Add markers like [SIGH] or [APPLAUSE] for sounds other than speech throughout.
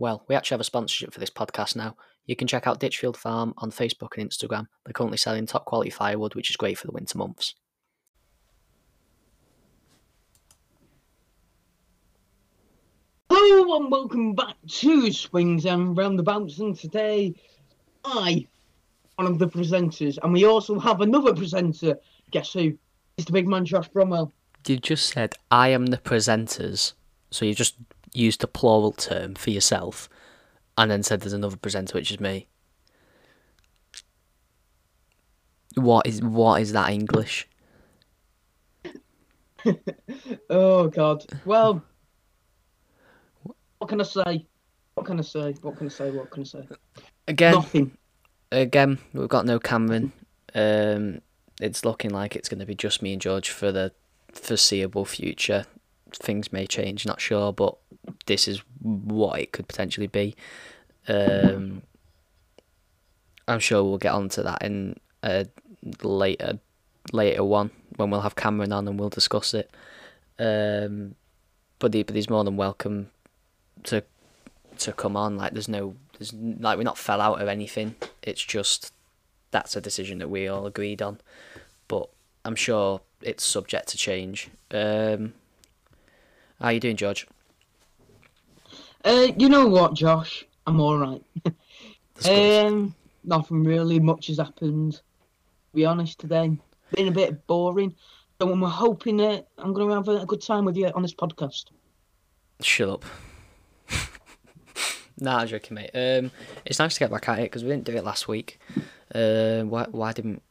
Well, we actually have a sponsorship for this podcast now. You can check out Ditchfield Farm on Facebook and Instagram. They're currently selling top quality firewood, which is great for the winter months. Hello and welcome back to Swings and Roundabouts. And today, I, one of the presenters, and we also have another presenter. Guess who? It's the big man Josh Bromwell. You just said, I am the presenters. So you just used the plural term for yourself and then said there's another presenter, which is me. What is what is that English? [LAUGHS] Oh God. Well, what can I say? What can I say? What can I say? What can I say? Again, Nothing. again, we've got no Cameron. Um, it's looking like it's going to be just me and George for the foreseeable future. Things may change, not sure, but this is what it could potentially be. Um, I'm sure we'll get onto that in a later later one when we'll have Cameron on and we'll discuss it. Um, but, but he's more than welcome to to come on. Like there's no there's like we're not fell out of anything. It's just that's a decision that we all agreed on. But I'm sure it's subject to change. Um, how you doing, George? Uh, you know what, Josh? I'm all right. Um, nothing really much has happened. To be honest, today been a bit boring. So we're hoping that I'm going to have a, a good time with you on this podcast. Shut up. [LAUGHS] nah, I'm joking, mate. Um, it's nice to get back at it because we didn't do it last week. Uh, why? Why didn't?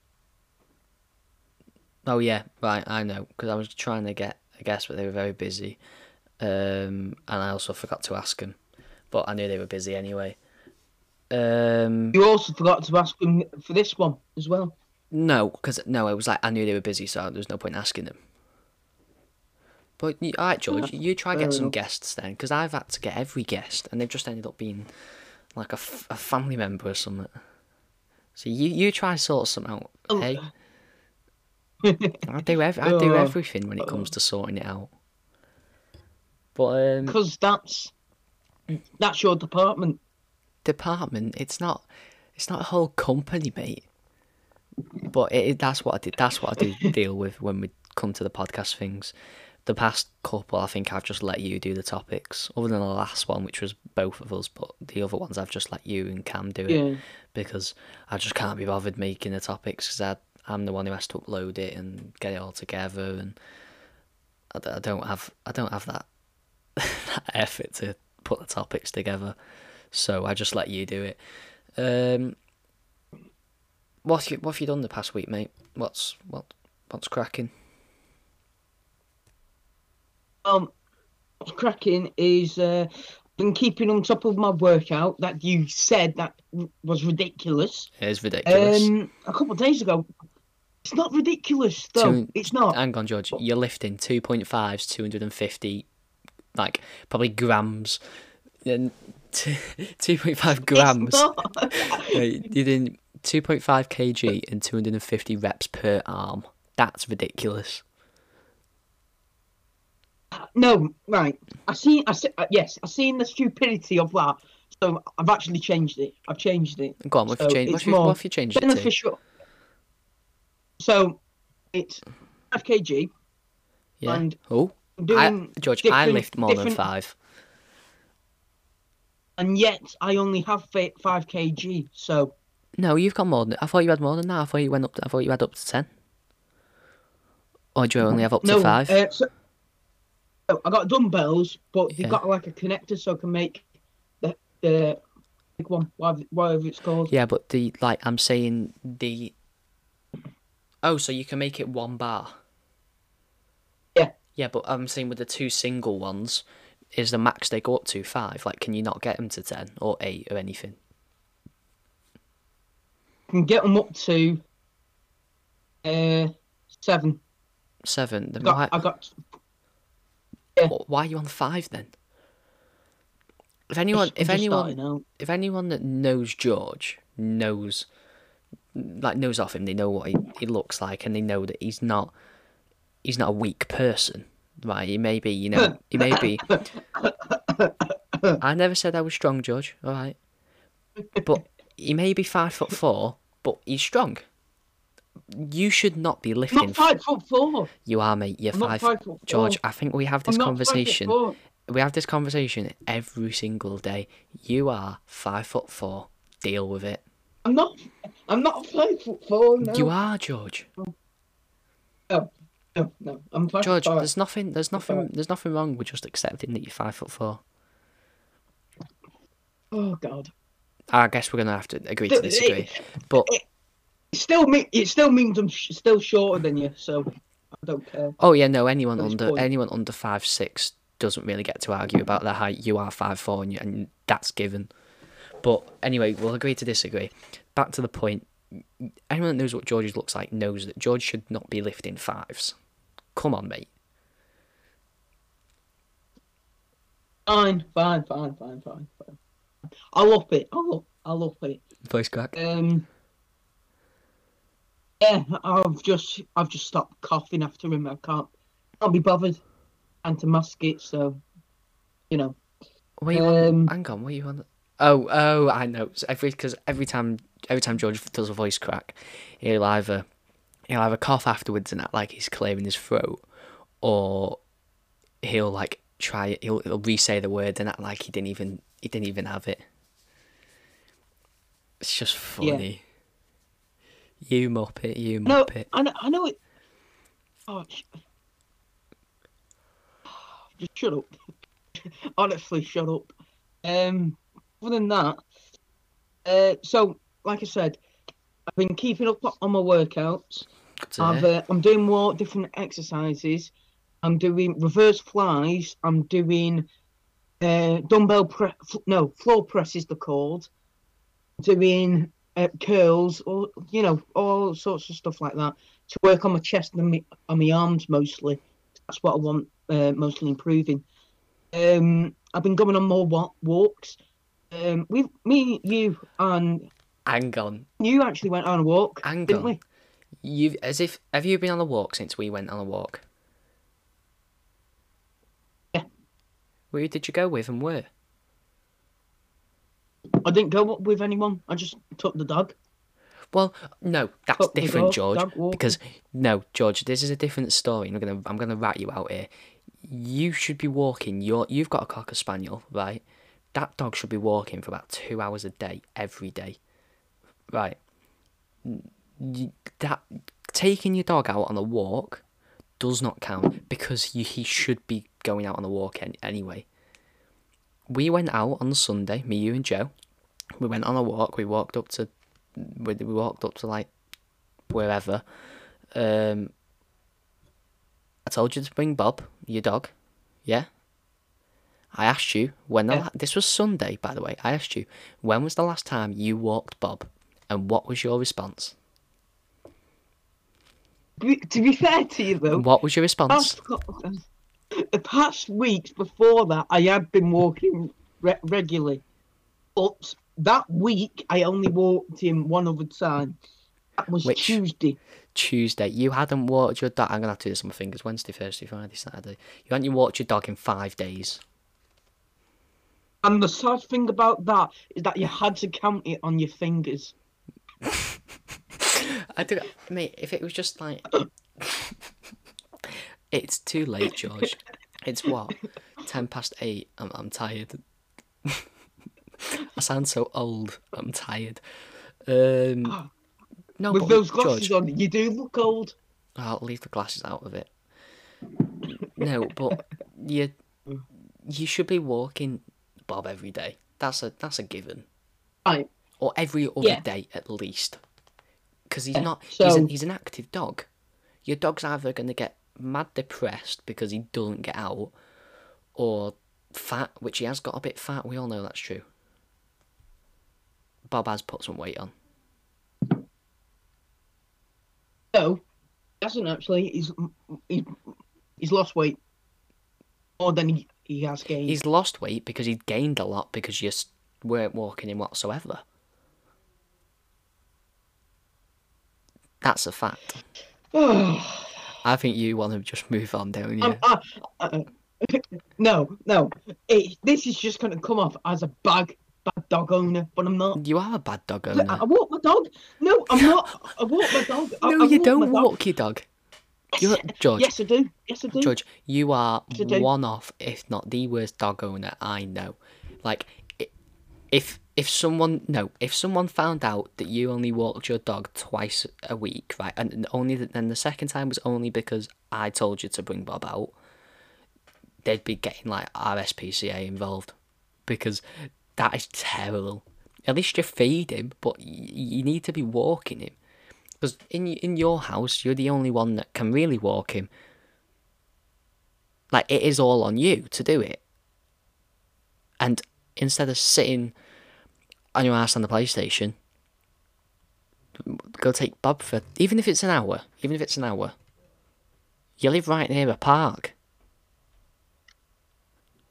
Oh yeah, right. I know because I was trying to get a guest, but they were very busy. Um, and I also forgot to ask them, but I knew they were busy anyway. Um, You also forgot to ask him for this one as well. no, because no, it was like I knew they were busy, so there was no point asking them. But you- all right, George, you try and get some guests then, because I've had to get every guest, and they've just ended up being like a, f- a family member or something. So you you try and sort something out, Oh. hey? [LAUGHS] I do ev- I do Oh. everything when it comes to sorting it out. But um, Because that's that's your department. department, it's not it's not a whole company, mate. But it, that's what I did. That's what I do [LAUGHS] deal with when we come to the podcast things. The past couple, I think I've just let you do the topics, other than the last one, which was both of us. But the other ones, I've just let you and Cam do it Yeah. because I just can't be bothered making the topics because I'm the one who has to upload it and get it all together, and I, I don't have I don't have that [LAUGHS] effort to put the topics together. So I just let you do it. Um, what have you, what have you done the past week, mate? What's what what's cracking? Um, what's cracking is uh, been keeping on top of my workout that you said that was ridiculous. It's ridiculous. Um, a couple of days ago. It's not ridiculous though. Two- It's not. Hang on, George. You're lifting 2.5s, 250, like probably grams, and [LAUGHS] t- 2.5 grams. It's not. [LAUGHS] No, You're doing 2.5 kg and 250 reps per arm. That's ridiculous. no, right. I see. I see. uh, Yes, I seen the stupidity of that. So I've actually changed it. I've changed it. Go on, what have you So changed? What you, what have you changed it to? Beneficial. So it's five kg. Yeah. and oh, I'm I, George, I lift more than five. and yet I only have fi- five kg. So No, you've got more than. I thought you had more than that. I thought you went up. To, I thought you had up to ten. Or do you only have up to no, five? Uh, so, I got dumbbells, but Yeah. they got like a connector, so I can make the the big one, whatever, whatever it's called. Yeah, but the like I'm saying the. Oh, so you can make it one bar. Yeah. Yeah, but I'm saying with the two single ones, is the max they go up to five? Like, can you not get them to ten or eight or anything? can get them up to uh seven. Seven. Then Got, why? I got wh- Why are you on five then? If anyone, if anyone, if anyone that knows George knows, like knows off him, they know what he, he looks like, and they know that he's not, he's not a weak person, right? He may be, you know, he may be, I never said I was strong, George. All right, but he may be five foot four, but he's strong. You should not be I'm lifting. not five foot four. You are, mate. You're I'm five. five George. I think we have this I'm not five foot conversation. We have this conversation every single day. You are five foot four. Deal with it. I'm not. I'm not five foot four. No. You are, George. Oh. No, no. I'm George, there's nothing. There's nothing. There's nothing wrong with just accepting that you're five foot four. Oh God. I guess we're gonna have to agree to disagree. It, But it still me. It still means I'm sh- still shorter than you, so I don't care. oh yeah, no. Anyone under point. anyone under five six doesn't really get to argue about their height. You are five four, and, you, and that's given. But anyway, we'll agree to disagree. Back to the point. Anyone that knows what George looks like knows that George should not be lifting fives. Come on, mate. Fine, fine, fine, fine, fine, fine. I'll up it. I'll up. I'll up it. Voice crack. Um. Yeah, I've just I've just stopped coughing after him. I can't can't be bothered and to mask it. So, you know. What are you on? Um, Hang on, what are you on? Oh, oh, I know. So every because every time every time George does a voice crack, he'll either he'll have a cough afterwards and act like he's clearing his throat, or he'll like try he'll he'll re-say the word and act like he didn't even he didn't even have it. It's just Yeah. funny. You muppet, you No, muppet. I know, I know it. Oh, [SIGHS] just shut up. [LAUGHS] Honestly, shut up. Um, other than that, uh, so like I said, I've been keeping up on my workouts. I've, uh, I'm doing more different exercises. I'm doing reverse flies. I'm doing uh, dumbbell press. No, floor presses. They're called. Doing uh, curls, or you know, all sorts of stuff like that to work on my chest and my, on my arms mostly. That's what I want uh, mostly improving. Um, I've been going on more wa- walks. Um, we, me, you, and Hang on, you actually went on a walk, hang didn't on. we? You as if have you been on a walk since we went on a walk? Yeah. Who did you go with and where? I didn't go with anyone. I just took the dog. Well, no, that's Took different, dog- George. dog. Because no, George, this is a different story. I'm gonna I'm gonna rat you out here. You should be walking. You're you've got a cocker spaniel, right? That dog should be walking for about two hours a day, every day, right? You, that taking your dog out on a walk does not count because you, he should be going out on a walk any, anyway. We went out on Sunday, me, you, and Joe. We went on a walk. We walked up to we, we walked up to like wherever. Um, I told you to bring Bob, your dog. Yeah. I asked you when the Yeah. la- this was Sunday, by the way. I asked you when was the last time you walked Bob, and what was your response? To be- fair to you though, What was your response? past, the uh, past weeks before that, I had been walking re- regularly, but that week I only walked him one other time. That was Which- Tuesday. Tuesday. You hadn't walked your dog. I'm gonna have to do this on my fingers. Wednesday, Thursday, Friday, Saturday. You hadn't walked your dog in five days. And the sad thing about that is that you had to count it on your fingers. [LAUGHS] I do, mate. If it was just like, it's too late, George. It's what ten past eight. I'm I'm tired. I sound so old. I'm tired. Um, no, With but those glasses George, on, you do look old. I'll leave the glasses out of it. No, but you you should be walking Bob every day. That's a that's a given. Right. Or every other Yeah. day at least. Because he's Yeah, not he's, an, he's an active dog. Your dog's either going to get mad depressed because he doesn't get out, or fat, which he has got a bit fat. We all know that's true. Bob has put some weight on. No, he hasn't actually. He's he's, he's lost weight more than he, he has gained. He's lost weight because he's gained a lot because you weren't walking him whatsoever. That's a fact. [SIGHS] I think you want to just move on, don't you? I'm, I, I, no, no. It, this is just going to come off as a bag, bad dog owner, but I'm not. You are a bad dog I, owner. I walk my dog. No, I'm not. I walk my dog. [LAUGHS] I, no, I you walk don't my dog. walk your dog. You're George. Yes, I do. Yes, I do. George, you are Yes, one off, if not the worst dog owner I know. Like, if if someone no, if someone found out that you only walked your dog twice a week, right, and only th- then the second time was only because I told you to bring Bob out, they'd be getting like RSPCA involved, because that is terrible. At least you feed him, but you need to be walking him. Because in in your house, you're the only one that can really walk him. Like it is all on you to do it. And instead of sitting on your ass on the PlayStation, go take Bob for even if it's an hour. Even if it's an hour. You live right near a park.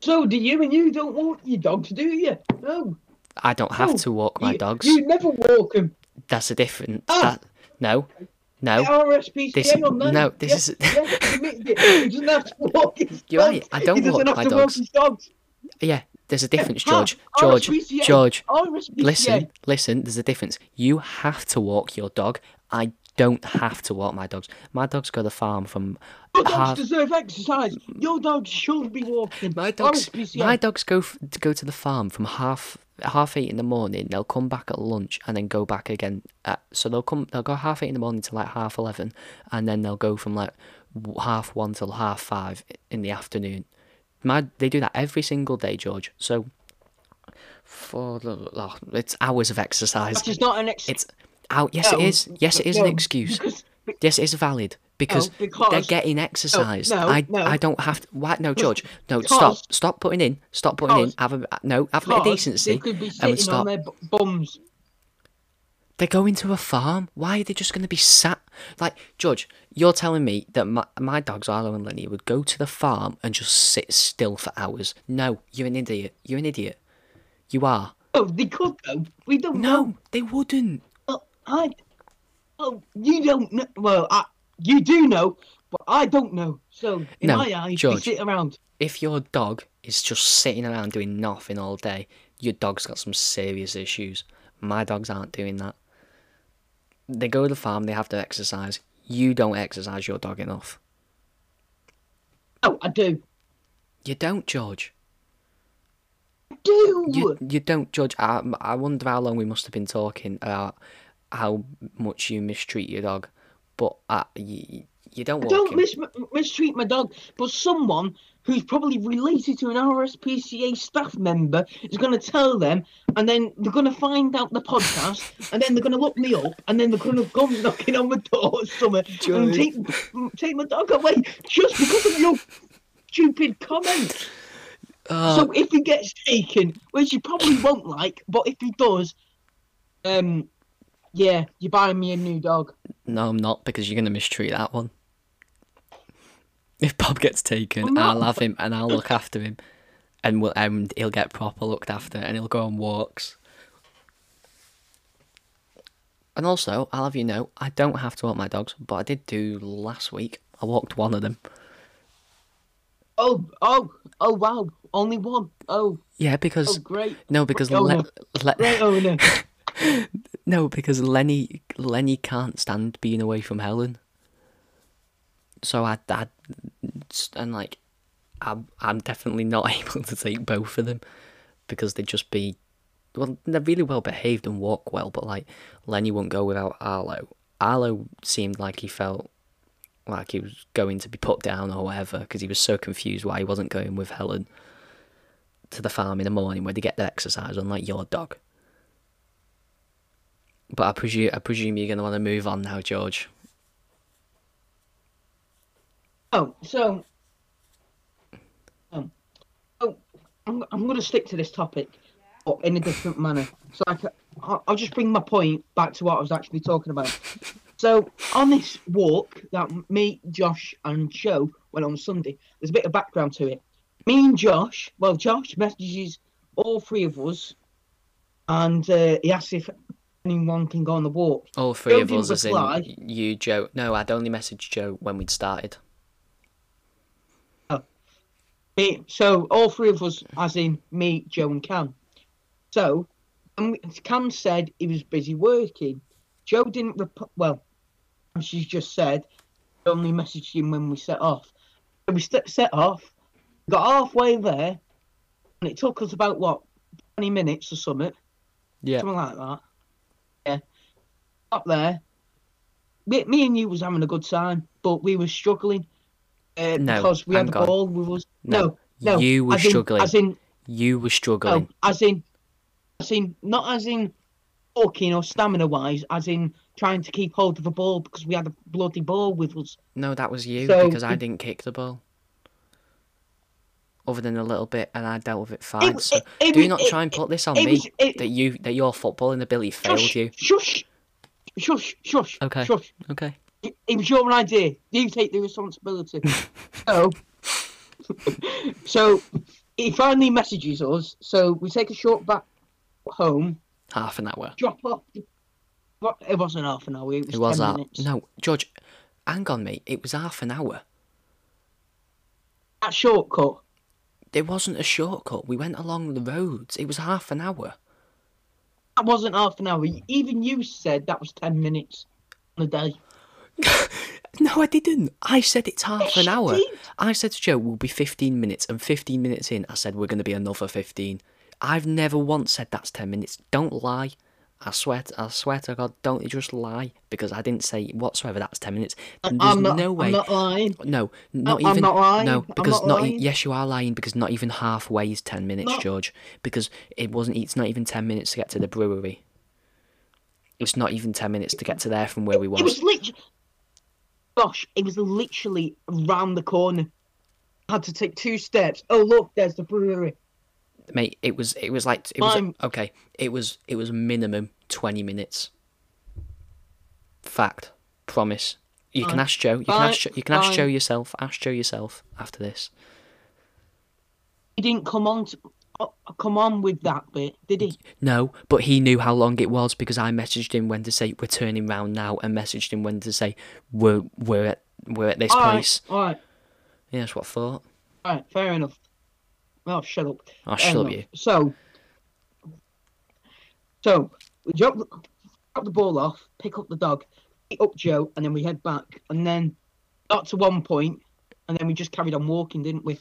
So do you, and you don't walk your dogs, do you? No. I don't have No, to walk my you, dogs. You never walk them. That's a different. Ah. That, no, no. RSPCA This- on that. no, this yeah, is- it. He doesn't have to walk his [LAUGHS] You're right. I don't walk have my to dogs. walk his dogs. Yeah, there's a difference, George. George, George. Listen, listen, there's a difference. You have to walk your dog. I don't have to walk my dogs. My dogs go to the farm from Your dogs half. deserve exercise. Your dogs should be walking. My dogs, my dogs go f- to go to the farm from half half eight in the morning. They'll come back at lunch and then go back again. At, so they'll come. They'll go half eight in the morning to like half eleven, and then they'll go from like half one till half five in the afternoon. My they do that every single day, George. So for the- oh, it's hours of exercise. Is not an excuse. It's out. Yes, it No, is. Yes, it is an excuse. Because, Yes, it is valid because, they're getting exercise. no, I no. I don't have to. Why? No, George. No, because- stop. Stop putting in. Stop putting in. Have a no. Have a bit of decency. They could be and sitting stop. on their bu- bums. They're going to a farm. Why are they just going to be sat? Like George, you're telling me that my my dogs Arlo and Lenny would go to the farm and just sit still for hours? No, you're an idiot. You're an idiot. You are. Oh, they could though. We don't know. No, they wouldn't. Well, I. Oh, you don't know. Well, I, you do know, but I don't know. So in No, my eyes, George. they sit around. if your dog is just sitting around doing nothing all day, your dog's got some serious issues. My dogs aren't doing that. They go to the farm, they have to exercise. You don't exercise your dog enough. Oh, I do. You don't, George. I do. You, you don't, George. I, I wonder how long we must have been talking about how much you mistreat your dog. But uh, you, you don't I don't mis- mistreat my dog, but someone who's probably related to an RSPCA staff member is going to tell them, and then they're going to find out the podcast, and then they're going to look me up, and then they're going to come knocking on my door or something, and take take my dog away just because of your stupid comment. Oh, So if he gets taken, which he probably won't like, but if he does, um, yeah, you're buying me a new dog. No, I'm not because you're going to mistreat that one. If Bob gets taken. I'll have him and I'll look after him, and we'll, and he'll get proper looked after, and he'll go on walks. And also, I'll have you know, I don't have to walk my dogs, but I did do last week. I walked one of them. Oh, oh, oh, wow, only one. Oh, Yeah, oh, because great. no, because Oh, Le- Le- Great owner. [LAUGHS] no, because Lenny Lenny can't stand being away from Helen. So I, I and like, I'm I'm definitely not [LAUGHS] able to take both of them because they'd just be, well, they're really well behaved and walk well, but like Lenny won't go without Arlo. Arlo seemed like he felt like he was going to be put down or whatever because he was so confused why he wasn't going with Helen to the farm in the morning where they get their exercise, unlike your dog. But I presume I presume you're gonna want to move on now, George. Oh, so, um, oh, I'm, I'm going to stick to this topic, but in a different manner. So I can, I'll, I'll just bring my point back to what I was actually talking about. So on this walk that me, Josh, and Joe went on Sunday, there's a bit of background to it. Me and Josh, well, Josh messages all three of us, and uh, he asks if anyone can go on the walk. All three Joe of us, as reply. in you, Joe. No, I'd only messaged Joe when we'd started. Me, so all three of us, as in me, Joe, and Cam. So, and we- Cam said he was busy working. Joe didn't. Rep- well, as she's just said, only messaged him when we set off. So we st- set off, got halfway there, and it took us about what twenty minutes or something, Yeah. something like that. Yeah, up there. Me, me and you was having a good time, but we were struggling uh, No, because we had on. ball. We was No, no, no. you were as in- struggling. As in, You were struggling. no, as in, as in, not as in walking or stamina wise, as in trying to keep hold of the ball because we had a bloody ball with us. No, that was you So- because I didn't kick the ball. Other than a little bit, and I dealt with it fine. was- so it- it do not it- try and put this on it me was- it- that you that your footballing ability failed Shush, you. shush, shush, shush. Okay. Shush. Okay. It, was your idea. You take the responsibility. [LAUGHS] so, so he finally messages us. So we take a short back home, Half an hour. drop off. What? It wasn't half an hour. It was, It was 10 that. minutes. No, George, hang on, mate. It was half an hour. That shortcut. It wasn't a shortcut. We went along the roads. It was half an hour. That wasn't half an hour. Even you said that was ten minutes on a day. [LAUGHS] No, I didn't. I said it's half an hour. I said to Joe, we'll be 15 minutes, and 15 minutes in, I said we're going to be another 15. I've never once said that's 10 minutes. Don't lie. I swear, to, I swear to God, don't you just lie because I didn't say whatsoever that's 10 minutes. There's I'm not. no way. I'm not lying. No, not I'm even. not lying. No, I'm because not not. e- yes, you are lying because not even halfway is ten minutes, No. George. Because it wasn't. It's not even ten minutes to get to the brewery. It's not even ten minutes to get to there from where we It was. was literally. Gosh, it was literally around the corner. I had to take two steps. Oh look, there's the brewery. Mate, it was. It was like. It was I'm- okay. It was. It was minimum twenty minutes. Fact. Promise. You can ask Joe. You can ask. You can ask Joe yourself. Ask Joe yourself after this. He didn't come on. To, Oh, come on with that bit, did he? No, but he knew how long it was because I messaged him when to say we're turning round now, and messaged him when to say we're we're at we're at this All right, place. all right, Yeah, that's what I thought. all right. Fair enough. Oh, shut up. I'll Fair shut up enough. you. So, so we drop the, drop the ball off, pick up the dog, pick up Joe, and then we head back. And then got to one point, and then we just carried on walking, didn't we?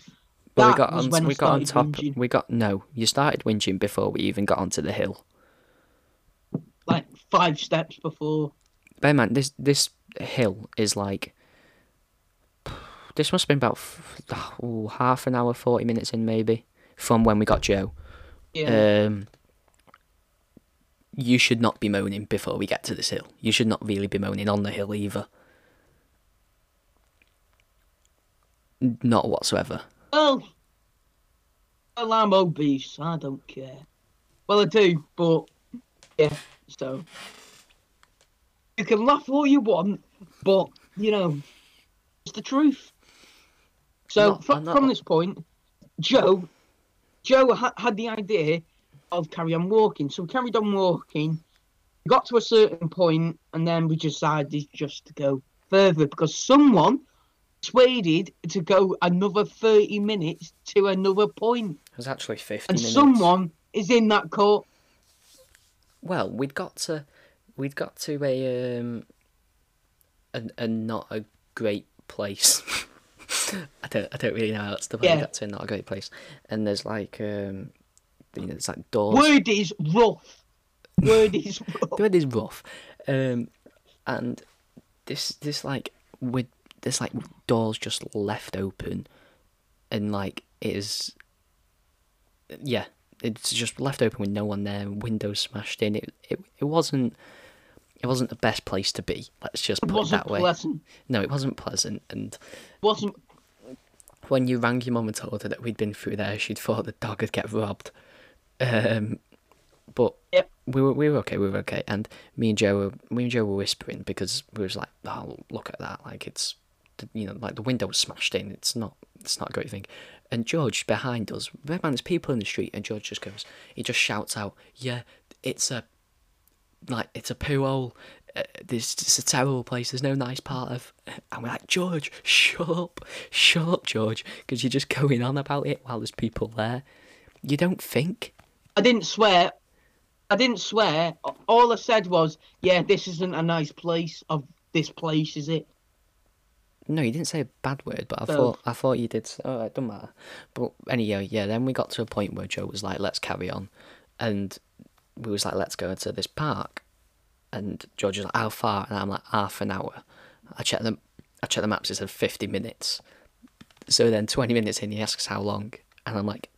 But we got on we got on top. whinging. We got no. You started whinging before we even got onto the hill. like five steps before. Bear man, this this hill is like. This must have been about oh, half an hour, forty minutes in maybe from when we got Joe. Yeah. Um, you should not be moaning before we get to this hill. You should not really be moaning on the hill either. Not whatsoever. Well, well, I'm obese. I don't care. Well, I do, but yeah. So you can laugh all you want, but you know, it's the truth. So Not- fro- from this point, Joe, Joe ha- had the idea of carry on walking. So we carried on walking, got to a certain point, and then we decided just to go further because someone persuaded to go another 30 minutes to another point, It was actually fifty and minutes. someone is in that court. Well, we'd got to, we'd got to a um, a, a not a great place. [LAUGHS] I don't, I don't really know how else to put it. Yeah. We got to a not a great place, and there's like, um, you know, there's like doors. Word is rough. Word is [LAUGHS] rough. The word is rough, um, and this this like with this like doors just left open, and like it is, yeah, it's just left open with no one there, windows smashed in. It it it wasn't. It wasn't the best place to be. Let's just put it wasn't that way. pleasant. No, it wasn't pleasant. And Wasn't when you rang your mum and told her that we'd been through there, she'd thought the dog had get robbed. Um, but Yep. we were we were okay. We were okay. And me and Joe were me and Joe were whispering because we was like, oh look at that! Like it's you know like the window was smashed in. It's not it's not a great thing. And George behind us, man, there's people in the street, and George just goes, he just shouts out, yeah, it's a like it's a poo hole. uh, this, is a terrible place. There's no nice part of. [LAUGHS] And we're like, George, shut up, shut up, George, because you're just going on about it while there's people there. You don't think. I didn't swear. I didn't swear. All I said was, "Yeah, this isn't a nice place. Of this place, is it?" No, you didn't say a bad word, but I thought I thought you did. Oh, it doesn't matter. But anyway, yeah. Then we got to a point where Joe was like, "Let's carry on," and we was like, "Let's go to this park." And George was like, "How far?" And I'm like, "Half an hour." I checked them. I checked the maps. It said fifty minutes. So then twenty minutes in, he asks how long, and I'm like,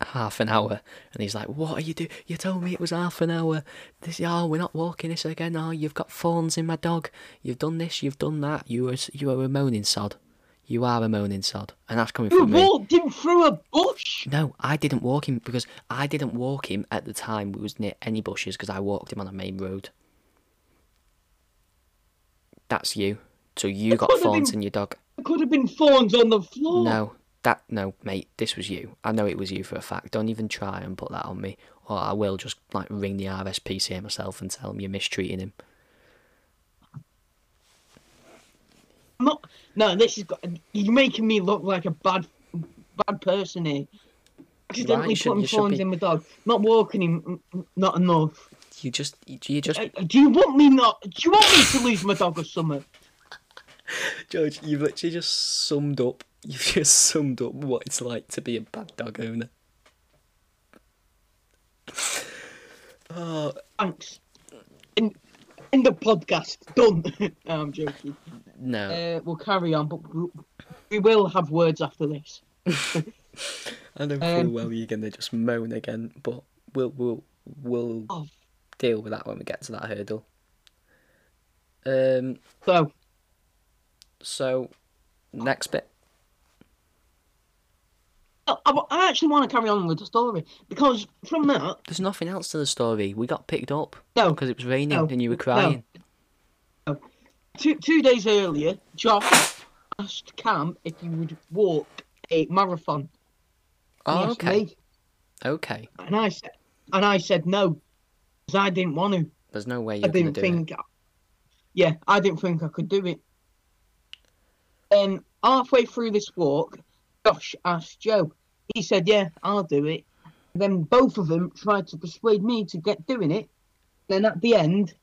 half an hour. And he's like, "What are you doing? You told me it was half an hour. This, oh, we're not walking this again. Oh, you've got thorns in my dog. You've done this. You've done that. You were, you are a moaning sod. You are a moaning sod." And that's coming You from me. walked him through a bush. No, I didn't walk him because I didn't walk him at the time we was near any bushes because I walked him on a main road. That's you. So you got thorns been- in your dog. There could have been thorns on the floor. No, that no, mate. This was you. I know it was you for a fact. Don't even try and put that on me, or I will just like ring the RSPCA myself and tell them you're mistreating him. I'm not. No, this is. got- You're making me look like a bad, bad person here. Accidentally should- putting thorns be- in my dog. Not walking him. Not enough. You just, you just, Uh, Do you want me not? Do you want me to lose my dog or something? [LAUGHS] George, you've literally just summed up. You've [LAUGHS] just summed up what it's like to be a bad dog owner. [SIGHS] Oh, Thanks. In, in the podcast. Done. [LAUGHS] no, I'm joking. no. Uh, we'll carry on, but we, we will have words after this. [LAUGHS] I know full Um, well you're gonna just moan again, but we'll we'll we'll Oh. deal with that when we get to that hurdle. Um. So, So, next bit. I, I actually want to carry on with the story because from that, There's nothing else to the story. We got picked up no, because it was raining No, and you were no. crying. two two days earlier, Josh asked Cam if he would walk a marathon. He Oh, asked okay. me, Okay. and I said, and I said no, because I didn't want to. There's no way I you're gonna didn't do think. Yeah, I didn't think I could do it. And halfway through this walk, Josh asked Joe. He said, "Yeah, I'll do it." Then both of them tried to persuade me to get doing it. Then at the end,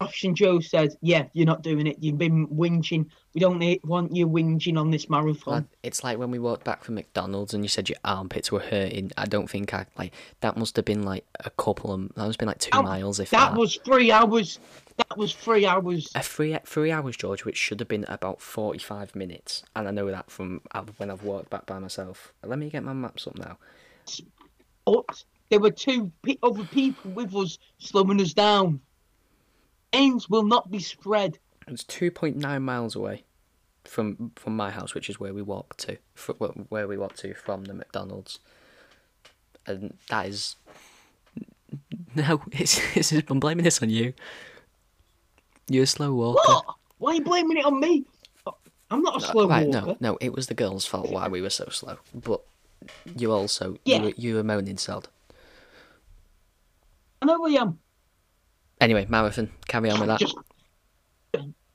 And Joe said, "Yeah, you're not doing it. You've been whinging. We don't need, want you whinging on this marathon." It's like when we walked back from McDonald's and you said your armpits were hurting. I don't think I like that. Must have been like a couple of. That must have been like two That- miles if that that. was three hours. That was three hours. a three three hours, George, which should have been about forty five minutes, and I know that from when I've walked back by myself. Let me get my maps up now. But there were two other people with us slowing us down. Ains will not be spread. It's two point nine miles away from from my house, which is where we walk to, where we walk to from the McDonald's, and that is. [LAUGHS] No, it's, it's I'm blaming this on you. You're a slow walker. What? Why are you blaming it on me? I'm not a slow right, walker. no, no, it was the girls' fault why we were so slow. But you also, Yeah. you, were, you were moaning sod. I know I am. Anyway, marathon, carry on with that. Just,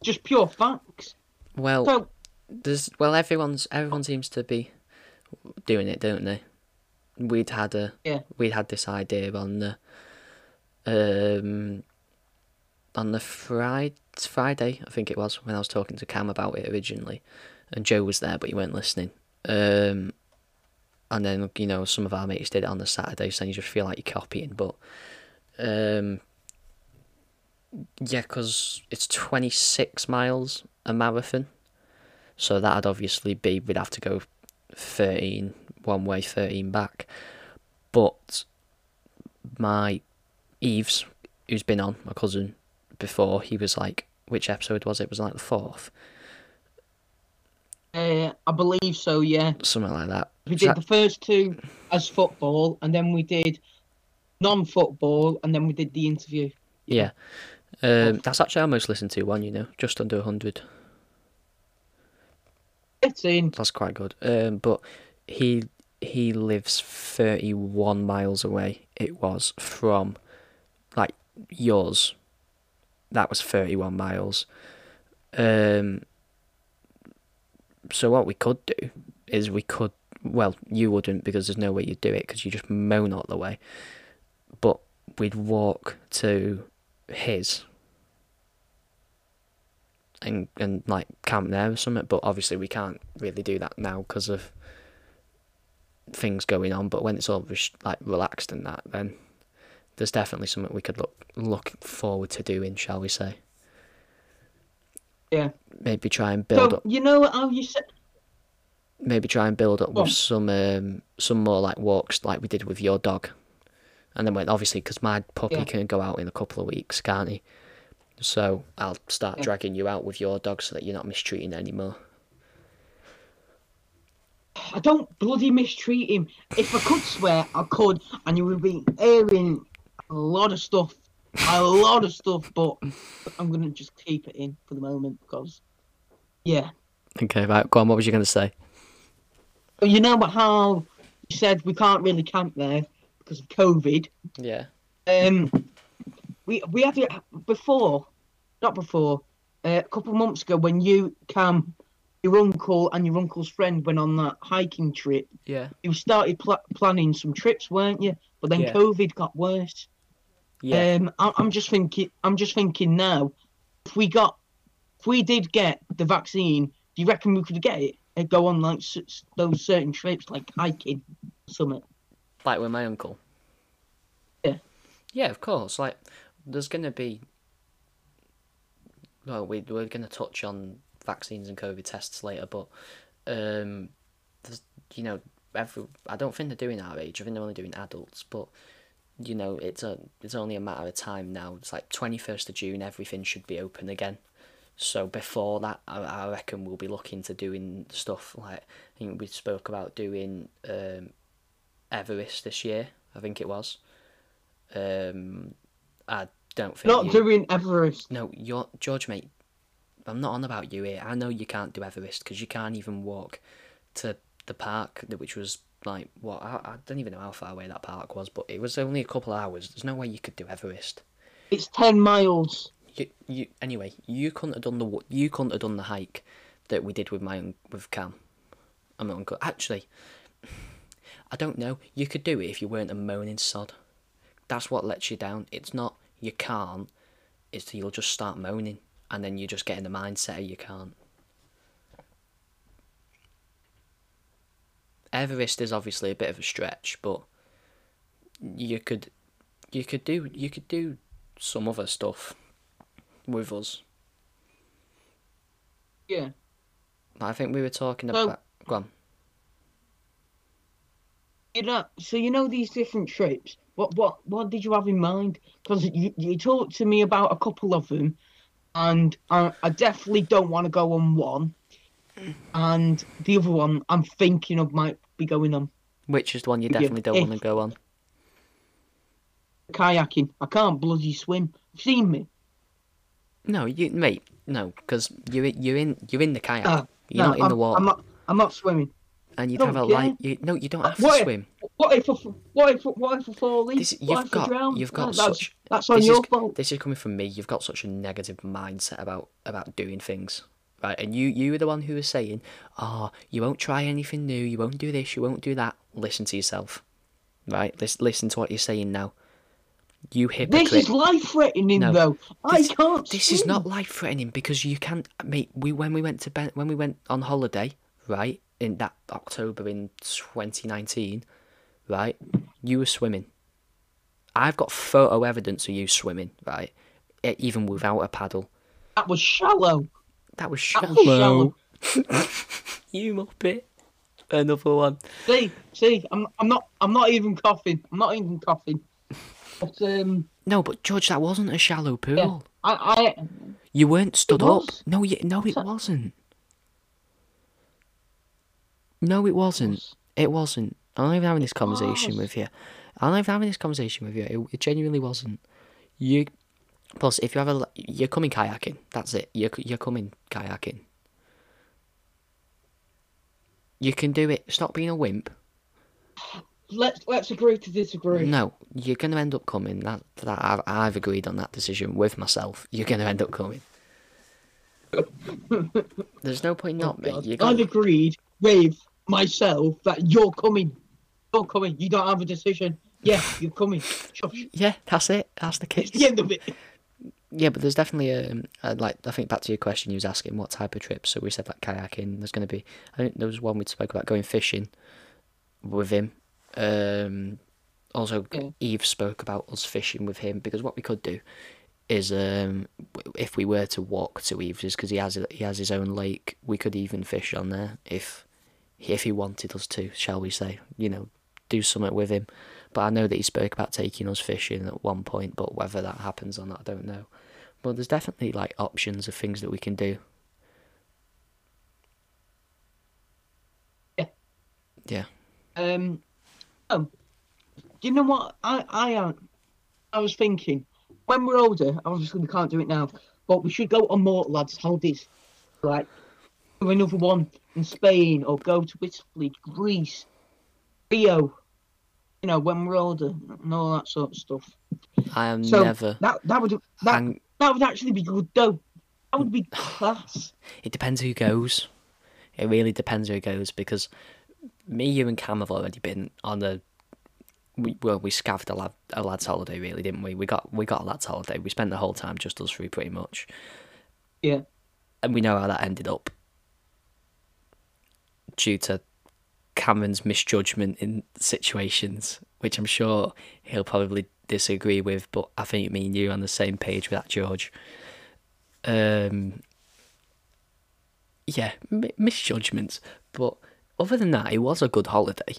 just pure facts. Well, So, there's well, everyone's everyone seems to be doing it, don't they? We'd had a Yeah. we'd had this idea on the um on the Friday Friday I think it was when I was talking to Cam about it originally, and Joe was there but he weren't listening. Um, and then you know some of our mates did it on the Saturday, so you just feel like you're copying, but um. Yeah, because it's 26 miles a marathon. So that'd obviously be, we'd have to go 13 one way, 13 back. But my Eves, who's been on, my cousin, before, he was like, which episode was it? It was like the fourth, uh, I believe so, yeah. something like that. We did the first two as football, and then we did non football, and then we did the interview. yeah. Um, that's actually our most listened to one, you know, just under 100. It's in. That's quite good. Um, but he he lives thirty one miles away. It was from like yours, that was 31 miles. Um, so what we could do is we could, well, you wouldn't because there's no way you'd do it because you just moan all the way. But we'd walk to his and and like camp there or something. But obviously we can't really do that now because of things going on. But when it's all res- like relaxed and that, then there's definitely something we could look look forward to doing, shall we say? Yeah. Maybe try and build So up. you know how you said Maybe try and build up with some um some more like walks like we did with your dog. And then when obviously because my puppy Yeah. can go out in a couple of weeks, can't he? So I'll start dragging you out with your dog so that you're not mistreating anymore. I don't bloody mistreat him. If I could swear, I could, and you would be airing a lot of stuff, a lot of stuff. But I'm gonna just keep it in for the moment because, yeah. Okay, right, go on. What was you going to say? You know how you said we can't really camp there because of COVID. Yeah. Um, we we had it before, not before, uh, a couple of months ago when you, Cam, your uncle and your uncle's friend went on that hiking trip. Yeah. You started pl- planning some trips, weren't you? But then Yeah. COVID got worse. Yeah. Um, I- I'm just thinking. I'm just thinking now. If we got, if we did get the vaccine, do you reckon we could get it and go on like those certain trips, like hiking, something? like with my uncle. Yeah. Yeah, of course. Like, there's gonna be. Well, we we're gonna touch on vaccines and COVID tests later, but um, there's you know every I don't think they're doing our age. I think they're only doing adults, but you know it's a it's only a matter of time now. It's like twenty first of June. Everything should be open again. So before that, I, I reckon we'll be looking to doing stuff like I think we spoke about doing um, Everest this year. I think it was. Um, I don't think Not you- doing Everest. no, you're George, mate. I'm not on about you here. I know you can't do Everest because you can't even walk to the park, which was like what I, I don't even know how far away that park was, but it was only a couple of hours. There's no way you could do Everest. It's ten miles. You, you anyway. You couldn't have done the you couldn't have done the hike that we did with my with Cam. I'm not uncle. Actually, I don't know. You could do it if you weren't a moaning sod. That's what lets you down. It's not you can't. It's you'll just start moaning, and then you just get in the mindset of you can't. Everest is obviously a bit of a stretch, but you could, you could do you could do some other stuff with us. Yeah. I think we were talking So- about. Go on. You know, so you know these different trips. What what what did you have in mind? Because you you talked to me about a couple of them, and I, I definitely don't want to go on one, and the other one I'm thinking of might be going on Which is the one you Yeah, definitely don't if- want to go on? kayaking. I can't bloody swim. You've seen me. No, you mate. No, because you're you're in you're in the kayak. Ah, you're No, not in I'm, the water, I'm not. I'm not swimming. and you'd have a care. life. You, no, you don't have to What if- swim. What if I, what if what if I fall in? This, what you've if I got drown? you've got No, that's, such. that's on your is, fault. This is coming from me. You've got such a negative mindset about about doing things, right? And you you were the one who was saying, "Oh, you won't try anything new. You won't do this. You won't do that." Listen to yourself, right? Listen, listen to what you're saying now. You hypocrite. This is life threatening No. though. This- I can't. This is not life threatening because you can't, mate. We when we went to ben, when we went on holiday, right in that October in 2019, right, you were swimming. I've got photo evidence of you swimming, right, even without a paddle. That was shallow. That was That shallow. was shallow. [LAUGHS] you muppet. Another one. See, see, I'm, I'm not, I'm not even coughing. I'm not even coughing. But um, No, but George, that wasn't a shallow pool. I, I, You weren't stood up. No, you, no, it wasn't. No, it wasn't. It wasn't. I'm not even having this conversation with you. I'm not even having this conversation with you. It, it genuinely wasn't. You. Plus, if you have a, you're coming kayaking. That's it. You're you're coming kayaking. You can do it. Stop being a wimp. let's let's agree to disagree. No, you're going to end up coming. That that I've, I've agreed on that decision with myself. You're going to end up coming. [LAUGHS] There's no point oh not me. You I've got agreed with myself that you're coming. You're coming. You don't have a decision. Yeah, you're coming. Shush. yeah, that's it. That's the case. the end of it. Yeah, but there's definitely a, uh, like I think back to your question, you was asking what type of trips. So we said like kayaking. There's going to be. I think there was one we spoke about going fishing with him. Um, also, Yeah. Eve spoke about us fishing with him because what we could do is um, if we were to walk to Eve's, because he has he has his own lake, we could even fish on there if if he wanted us to, shall we say? You know, do something with him. But I know that he spoke about taking us fishing at one point, but whether that happens or not, I don't know. But there's definitely like options of things that we can do. Yeah. Yeah. Um, do you know what I I uh, I was thinking when we're older. Obviously, we can't do it now, but we should go on more lads' holidays, like another one in Spain or go to Italy, Greece, Rio. You know, when we're older and all that sort of stuff. I am So never. that that would that hang- that would actually be good though. That would be class. [SIGHS] It depends who goes. It really depends who goes because me, you, and Cam have already been on a. We, well, we scaffed a, lad, a lad's holiday, really, didn't we? We got we got a lad's holiday. We spent the whole time just us three, pretty much, Yeah. and we know how that ended up due to Cameron's misjudgment in situations, which I'm sure he'll probably disagree with. But I think me and you are on the same page with that, George. Um, yeah, mi misjudgments. But other than that, it was a good holiday.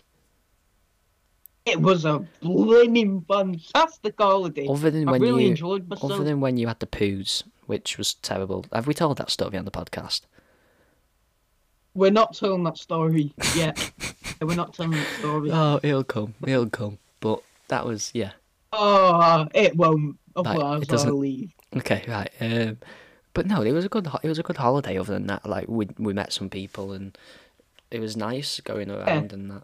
It was a blimmin' fantastic holiday. Other than I when really you, enjoyed myself. other than when you had the poos, which was terrible. Have we told that story on the podcast? We're not telling that story yet. [LAUGHS] We're not telling that story. Oh, it'll come, it'll come. But that was yeah. Oh, it won't. Like, it doesn't- leave. Okay, right. Um, but no, it was a good. ho- It was a good holiday. Other than that, like we we met some people and it was nice going around and that.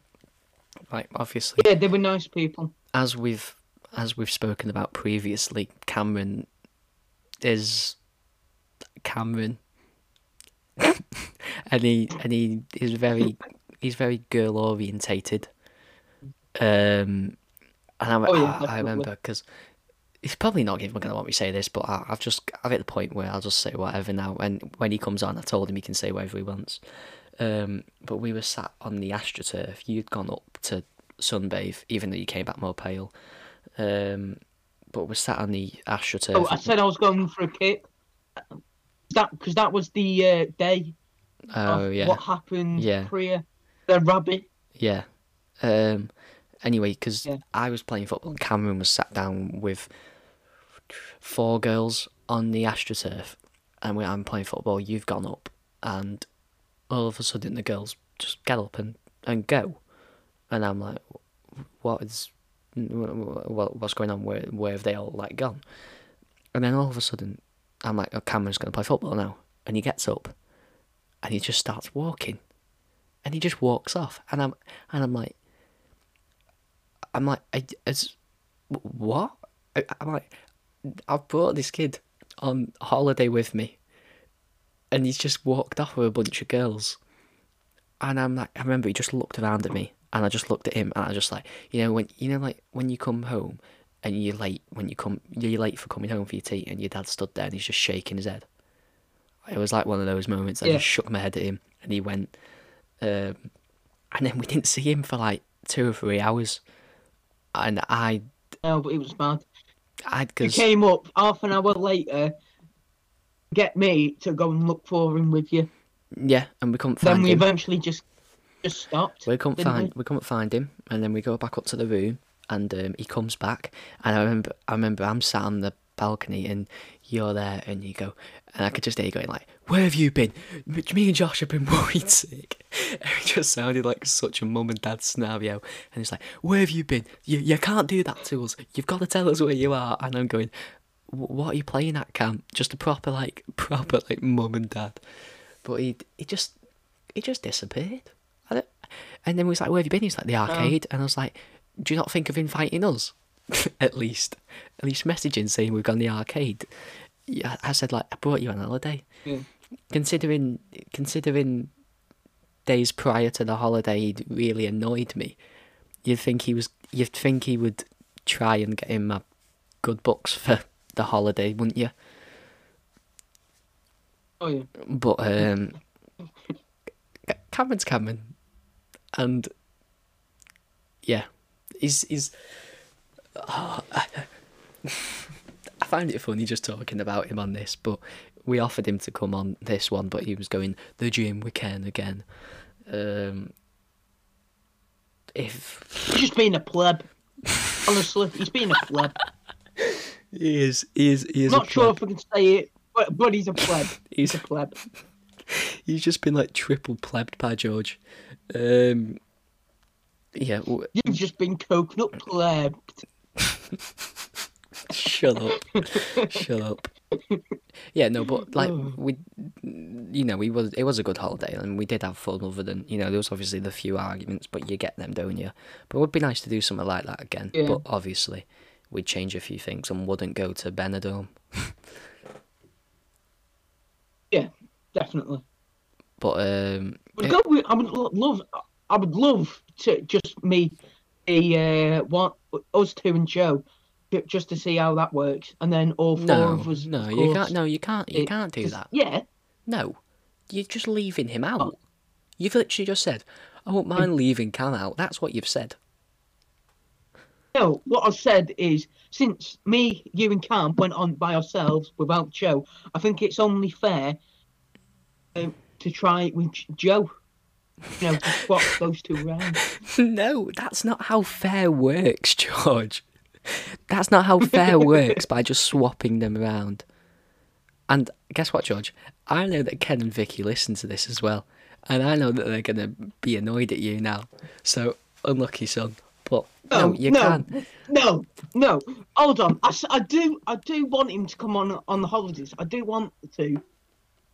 Like obviously, Yeah, they were nice people. as we've as we've spoken about previously, Cameron is Cameron, [LAUGHS] and he and he is very he's very girl orientated. Um, and I, Oh, yeah, I, I remember because he's probably not even going to want me to say this, but I, I've just I'm at the point where I'll just say whatever now. And when he comes on, I told him he can say whatever he wants. Um, but we were sat on the astroturf. You'd gone up to sunbathe, even though you came back more pale. Um, but we're sat on the astroturf. Oh, I said I was going for a kip. That because that was the uh, day Oh, of yeah, what happened Yeah. prior. The rabbit. yeah. Um, anyway, because Yeah. I was playing football, and Cameron was sat down with four girls on the astroturf, and when I'm playing football, you've gone up, and all of a sudden the girls just get up and, and go, and I'm like, what is, what, what's going on? Where where have they all like gone? And then all of a sudden, I'm like, oh, Cameron's going to play football now, and he gets up, and he just starts walking, and he just walks off, and I'm and I'm like, I'm like, I, as, what? I, I'm like, I've brought this kid on holiday with me, and he's just walked off with a bunch of girls, and I'm like, I remember he just looked around at me, and I just looked at him, and I just like, you know, when you know, like when you come home, and you're late when you come, you're late for coming home for your tea, and your dad stood there and he's just shaking his head. It was like one of those moments. I Yeah. just shook my head at him, and he went, um, and then we didn't see him for like two or three hours, and I, No, but it was bad. I, He came up half an hour later. Get me to go and look for him with you. yeah, and we couldn't find. Him Then we him. eventually just just stopped. We couldn't find we couldn't find him, and then we go back up to the room, and um, he comes back, and I remember I remember I'm sat on the balcony, and you're there, and you go, and I could just hear you going like, "Where have you been? Me and Josh have been worried sick." And it just sounded like such a mum and dad scenario, and it's like, "Where have you been? You you can't do that to us. You've got to tell us where you are." And I'm going, "What are you playing at, camp? Just a proper like [LAUGHS] proper like mum and dad." But he he just he just disappeared. I don't, and then we was like, "Where have you been?" He's like, "The oh. arcade," and I was like, do you not think of inviting us? [LAUGHS] at least, at least messaging saying we've gone to the arcade. Yeah, I said like I brought you on holiday. Yeah. Considering considering days prior to the holiday, he'd really annoyed me. You'd think he was. You'd think he would try and get in my good books for the holiday, wouldn't you? Oh yeah. But um, [LAUGHS] Cameron's Cameron, and yeah, he's he's. Oh, [LAUGHS] I, I find it funny just talking about him on this, but we offered him to come on this one, but he was going the gym weekend again. Um, if He's just being a pleb. Honestly, he's being a pleb. [LAUGHS] he is, he is, he is Not a sure pleb. if I can say it, but, but he's a [LAUGHS] pleb. He's- He's a pleb. He's just been like triple plebbed by George. Um, yeah, You've just been coconut pleb. Shut up. Shut up. Yeah, no, but like we, you know, we was it was a good holiday and we did have fun. Other than you know, there was obviously the few arguments, but you get them, don't you? But it would be nice to do something like that again. Yeah. But obviously, we'd change a few things and wouldn't go to Benidorm. [LAUGHS] Yeah, definitely. But um, it- go I would love. I would love to just meet a uh, one us two and Joe, just to see how that works, and then all four no, of us. no, of you can't. No, you can't. You it- can't do that. Yeah, No, you're just leaving him out. Oh. You've literally just said, "I won't mind leaving Cam out." That's what you've said. no. What I've said is, since me, you, and Cam went on by ourselves without Joe, I think it's only fair um, to try it with Joe. You know, to swap those two around. [LAUGHS] No, that's not how fair works, George. That's not how fair [LAUGHS] works by just swapping them around. And guess what, George? I know that Ken and Vicky listen to this as well. And I know that they're going to be annoyed at you now. So, unlucky, son. But no, No, you no. can't. No, no. Hold on. I, I do I do want him to come on on the holidays. I do want to.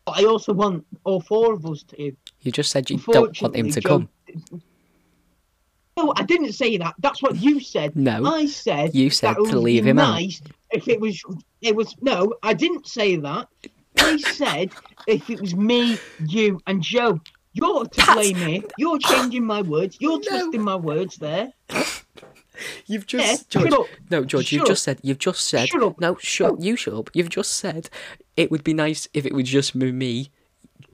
But I also want all four of us to. You just said you don't want him to Joe- come. No, I didn't say that. That's what you said. No, I said you said that to leave him out. nice if it was it was no, I didn't say that. I said if it was me, you and Joe. You're to That's- blame here. You're changing my words. You're No. twisting my words there. You've Yeah, just shut George. up. No, George, you've Shut just said you've just said Shut up. no, shut you shut up. You've just said it would be nice if it was just me, me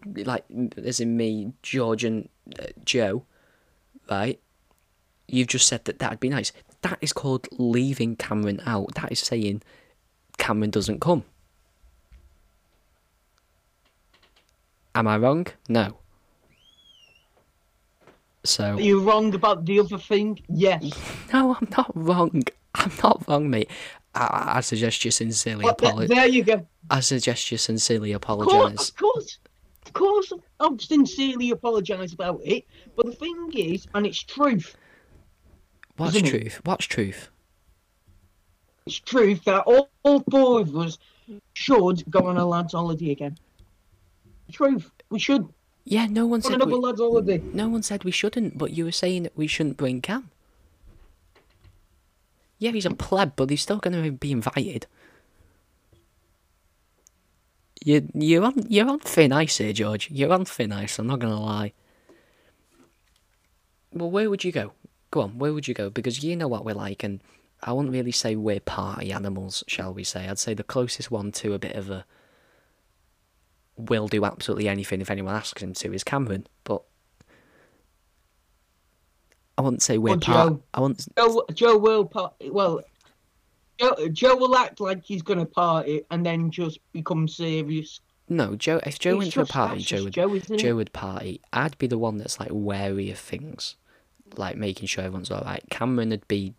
like as in me, George and uh, Joe, right? You've just said that that'd be nice. That is called leaving Cameron out. That is saying Cameron doesn't come. Am I wrong? No. So Are you wrong about the other thing? Yes. no, I'm not wrong. I'm not wrong, mate. I, I suggest you sincerely apologize. there you go. I suggest you sincerely Of course, apologise. of course, of course, I'll sincerely apologise about it. But the thing is, and it's truth, What's isn't it? truth? What's truth? it's truth that all, all four of us should go on a lads' holiday again. Truth, we should Yeah, no one said another we, lads' holiday. no one said we shouldn't, but you were saying that we shouldn't bring Cam. Yeah, he's a pleb, but he's still going to be invited. You you're on you're on thin ice here, George. You're on thin ice. I'm not gonna lie. Well, where would you go? Go on, where would you go? Because you know what we're like, and I wouldn't really say we're party animals, shall we say? I'd say the closest one to a bit of a will do absolutely anything if anyone asks him to is Cameron, but I wouldn't say we're Or part. Joe. I wouldn't. Joe, Joe will part. Well, Joe, Joe will act like he's gonna party and then just become serious. No, Joe. If Joe It's went to a just- party, that's Joe just would. Joe, isn't it? Joe would party. I'd be the one that's like wary of things, like making sure everyone's all right. Cameron would be.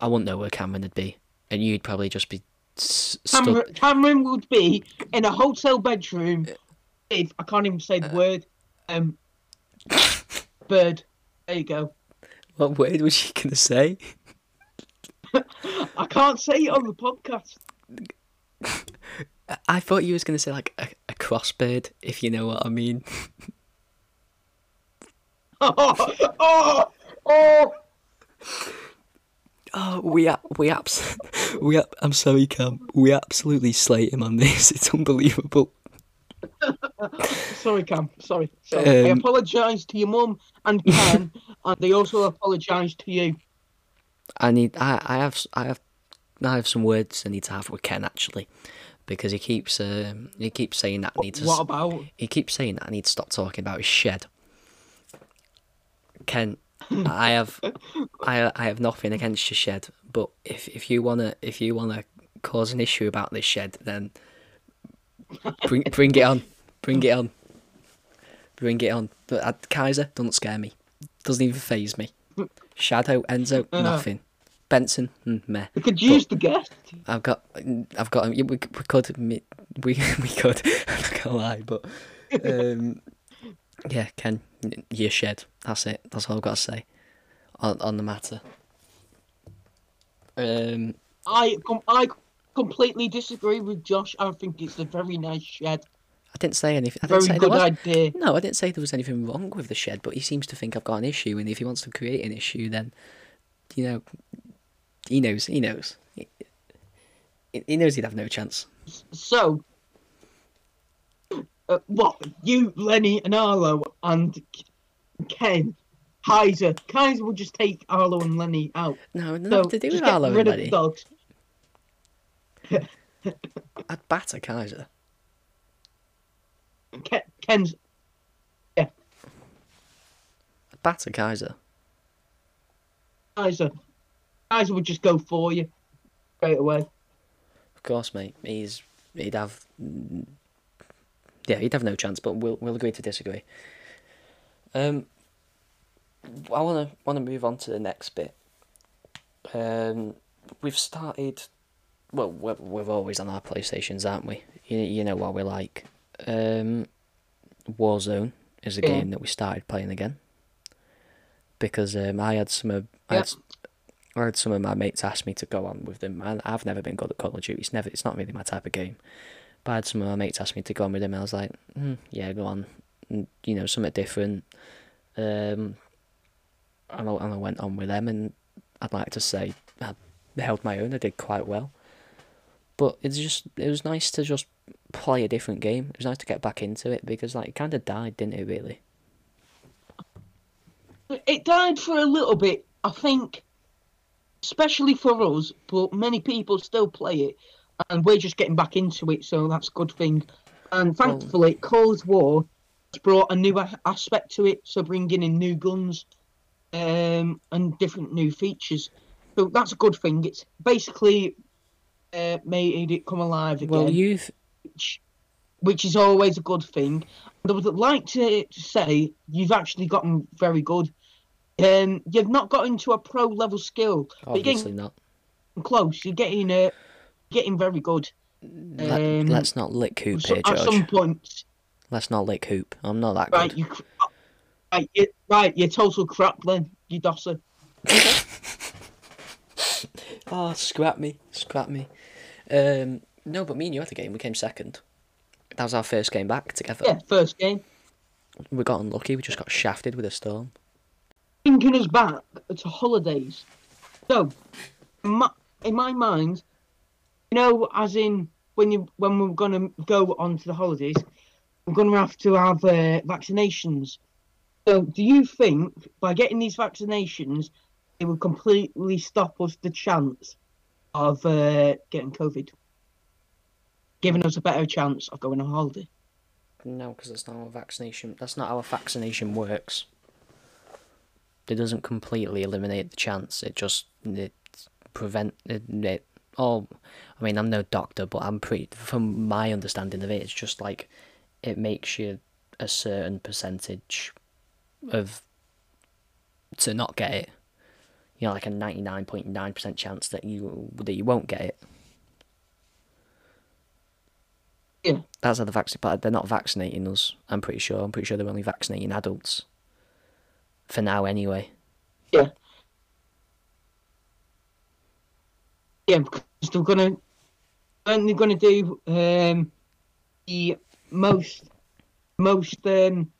I wouldn't know where Cameron would be, and you'd probably just be s- stood. Cameron, Cameron would be in a hotel bedroom. If I can't even say the Uh. word, um, [LAUGHS] bird. There you go. What word was she gonna say? [LAUGHS] I can't say it on the podcast. I thought you was gonna say like a, a crossbird, if you know what I mean. [LAUGHS] oh, oh, oh, Oh, we we abs- we ab- I'm sorry, Cam. We absolutely slate him on this. [LAUGHS] It's unbelievable. Sorry, Cam. Sorry. Sorry. I Um, apologise to your mum and Ken, and I also apologise to you. I need. I, I have. I have. I have some words I need to have with Ken actually, because he keeps. Um, he keeps saying that I need to. What about? He keeps saying that I need to stop talking about his shed. Ken, [LAUGHS] I have. I I have nothing against your shed, but if if you wanna if you wanna cause an issue about this shed, then bring bring it on, bring it on, bring it on. But uh, Kaiser don't scare me, doesn't even phase me. [LAUGHS] Shadow Enzo, nothing. Benson, mm, meh. We could use the guest. I've got, I've got. We, we could, we, [LAUGHS] we could. I'm not gonna lie, but um, [LAUGHS] yeah, Ken, your shed. That's it. That's all I've got to say on on the matter. Um, I com- I completely disagree with Josh. I think it's a very nice shed. I didn't say anything. I didn't Very say good was, idea. No, I didn't say there was anything wrong with the shed, but he seems to think I've got an issue, and if he wants to create an issue, then you know, he knows. He knows. He, he knows he'd have no chance. So, uh, what you, Lenny, and Arlo, and Ken, Kaiser. Kaiser would just take Arlo and Lenny out. No, So nothing to do with get Arlo and rid of Lenny. the dogs. [LAUGHS] I'd batter Kaiser. Ken, Ken's I'd batter Kaiser. Kaiser. Kaiser would just go for you straight away. Of course, mate. He's he'd have yeah, he'd have no chance. But we'll we'll agree to disagree. Um, I wanna wanna move on to the next bit. Um, we've started. Well, we're, we're always on our PlayStations, aren't we? You you know what we're like. Um, Warzone is a Yeah. game that we started playing again. Because um, I had some of I, had, I had some of my mates ask me to go on with them, and I've never been good at Call of Duty. It's never, it's not really my type of game. But I had some of my mates ask me to go on with them, and I was like, mm, yeah, go on. And, you know, something different. Um, and I, and I went on with them, and I'd like to say I held my own. I did quite well. But it's just, it was nice to just play a different game. It was nice to get back into it because, like, it kind of died, didn't it? Really. It died for a little bit, I think, especially for us, but many people still play it, and we're just getting back into it, so that's a good thing. And Well- thankfully, Cold War has brought a new aspect to it, so bringing in new guns um, and different new features. So that's a good thing. It's basically uh, made it come alive again Well, you've which, which is always a good thing. And I would like to, to say you've actually gotten very good. Um, you've not got into a pro level skill, obviously not. close. You're getting uh, getting very good. Let, Um, let's not lick hoop So here, at some point, Let's not lick hoop. I'm not that right? good. You, right, you, right, you're total crap, then you dosser. Oh, [LAUGHS] scrap me, scrap me. Um, no, but me and you had a game. We came second. That was our first game back together. Yeah, first game. We got unlucky. We just got shafted with a storm. Thinking us back to holidays. So, in my, in my mind, you know, as in when you when we're gonna go on to the holidays, we're gonna have to have uh, vaccinations. So, do you think by getting these vaccinations, it will completely stop us the chance of uh, getting COVID, giving us a better chance of going on holiday? No, because that's not how vaccination. That's not how a vaccination works. It doesn't completely eliminate the chance. It just it prevent it. it oh, I mean, I'm no doctor, but I'm pretty. From my understanding of it, it's just like it makes you a certain percentage of to not get it. You know, like a ninety nine point nine percent chance that you that you won't get it. Yeah. That's how the vaccine, but they're not vaccinating us. I'm pretty sure. I'm pretty sure they're only vaccinating adults. For now, anyway. Yeah. Yeah, because they're gonna aren't they gonna do um the most most um